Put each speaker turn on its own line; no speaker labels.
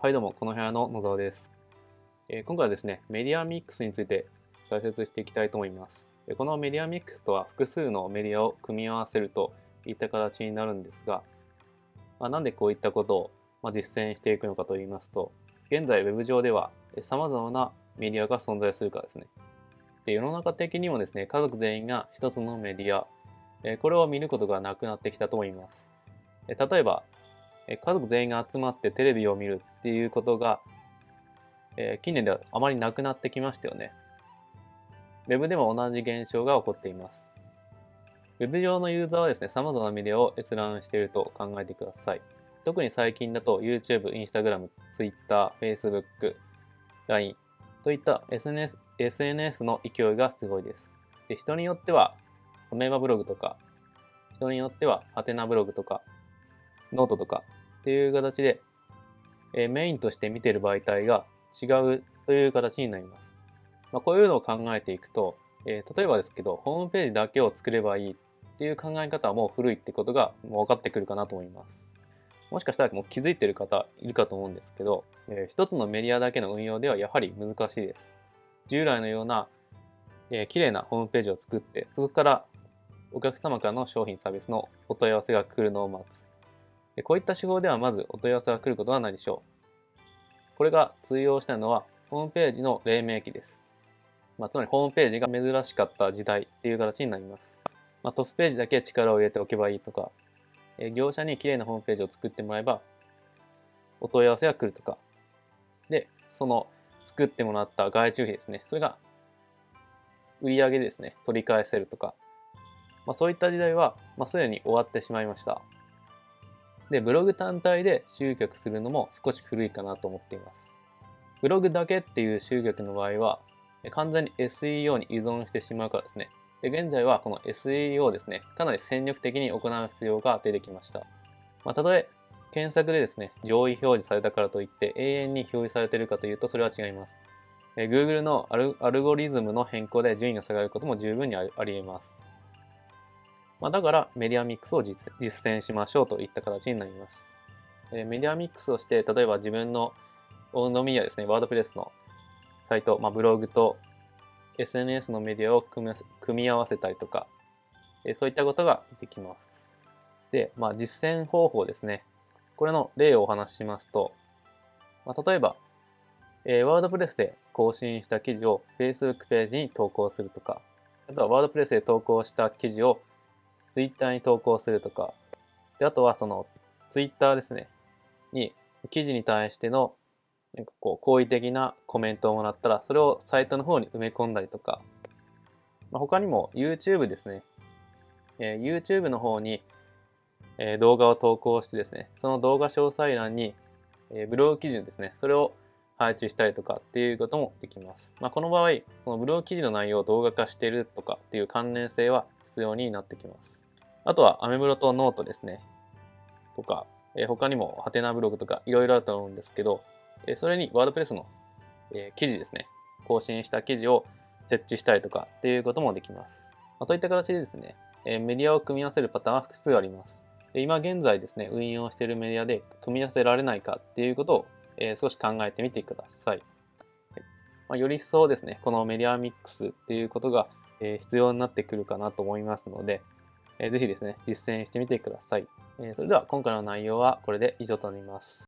はいどうも、この部屋の野沢です、えー今回はですね、メディアミックスについて解説していきたいと思います。このメディアミックスとは複数のメディアを組み合わせるといった形になるんですが、まあ、なんでこういったことを、ま、実践していくのかといいますと、現在 Web 上ではさまざまなメディアが存在するからですね。で世の中的にもですね、家族全員が一つのメディア、えこれを見ることがなくなってきたと思います。例えば、家族全員が集まってテレビを見るっていうことが、えー近年ではあまりなくなってきましたよね。Web でも同じ現象が起こっています。Web 上のユーザーはですね、様々なメディアを閲覧していると考えてください。特に最近だと YouTube、Instagram、Twitter、Facebook、LINE といった SNS, SNS の勢いがすごいです。で人によっては、アメーバブログとか、人によっては、はてなブログとか、ノートとかっていう形で、えーメインとして見てる媒体が違うという形になります。まあ、こういうのを考えていくと、えー例えばですけど、ホームページだけを作ればいいっていう考え方はもう古いってことがもう分かってくるかなと思います。もしかしたらもう気づいてる方いるかと思うんですけど、えー一つのメディアだけの運用ではやはり難しいです。従来のような、えー綺麗なホームページを作って、そこからお客様からの商品サービスのお問い合わせが来るのを待つ。こういった手法ではまずお問い合わせが来ることはないでしょう。これが通用したのはホームページの黎明期です。まあ、つまりホームページが珍しかった時代っていう形になります。まあ、トップページだけ力を入れておけばいいとか、え業者に綺麗なホームページを作ってもらえばお問い合わせが来るとか。で、その作ってもらった外注費ですね。それが売り上げでですね、取り返せるとか。まあ、そういった時代は、まあ、すでに終わってしまいました。で、ブログ単体で集客するのも少し古いかなと思っています。ブログだけっていう集客の場合は、完全に SEO に依存してしまうからですね。で、現在はこの SEO をですね、かなり戦略的に行う必要が出てきました。まあ、たとえ検索でですね、上位表示されたからといって永遠に表示されているかというとそれは違います。え Google のアルゴリズムの変更で順位が下がることも十分にあり得ます。まあ、だからメディアミックスを実実践しましょうといった形になります。えーメディアミックスをして、例えば自分のオンドメディアですね、ワードプレスのサイト、まあ、ブログと SNS のメディアを組み合わせ組み合わせたりとか、えーそういったことができます。で、まあ、実践方法ですね。これの例をお話ししますと、まあ、例えば、えー、ワードプレスで更新した記事を Facebook ページに投稿するとか、あとはワードプレスで投稿した記事を Twitter に投稿するとか、であとはその Twitter ですね、に記事に対してのなんかこう好意的なコメントをもらったら、それをサイトの方に埋め込んだりとか、まあ、他にも YouTube ですね、えー YouTube の方に、えー動画を投稿してですね、その動画詳細欄に、えーブログ記事ですね、それを配置したりとかっていうこともできます。まあ、この場合、そのブログ記事の内容を動画化しているとかっていう関連性は必要になってきます。あとは、アメブロとノートですね。とか、えー他にも、はてなブログとかいろいろあると思うんですけど、えーそれに WordPress の、えー記事ですね。更新した記事を設置したりとかっていうこともできます。まあ、といった形でですね、えメディアを組み合わせるパターンは複数あります。今現在ですね、運用しているメディアで組み合わせられないかっていうことを、え少し考えてみてください。はいまあ、より一層ですね、このメディアミックスっていうことが、え必要になってくるかなと思いますので、えーぜひですね、実践してみてください。えそれでは今回の内容はこれで以上となります。